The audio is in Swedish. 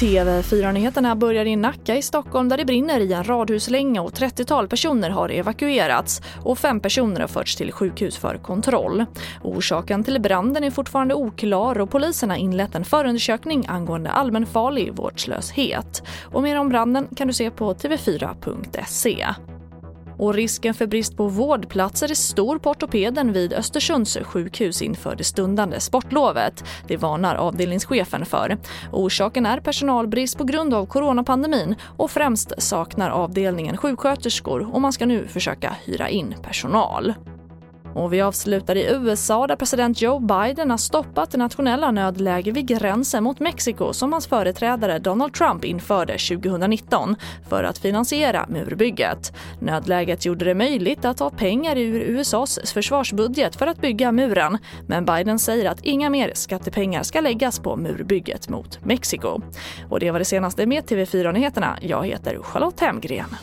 TV4-nyheterna börjar i Nacka i Stockholm där det brinner i en radhuslänga och 30-tal personer har evakuerats och fem personer har förts till sjukhus för kontroll. Orsaken till branden är fortfarande oklar och polisen har inlett en förundersökning angående allmänfarlig vårdslöshet. Och mer om branden kan du se på tv4.se. Och risken för brist på vårdplatser är stor på ortopeden vid Östersunds sjukhus inför det stundande sportlovet. Det varnar avdelningschefen för. Orsaken är personalbrist på grund av coronapandemin och främst saknar avdelningen sjuksköterskor och man ska nu försöka hyra in personal. Och vi avslutar i USA där president Joe Biden har stoppat det nationella nödläge vid gränsen mot Mexiko som hans företrädare Donald Trump införde 2019 för att finansiera murbygget. Nödläget gjorde det möjligt att ta pengar ur USAs försvarsbudget för att bygga muren men Biden säger att inga mer skattepengar ska läggas på murbygget mot Mexiko. Och det var det senaste med TV4 Nyheterna. Jag heter Charlotte Hemgren.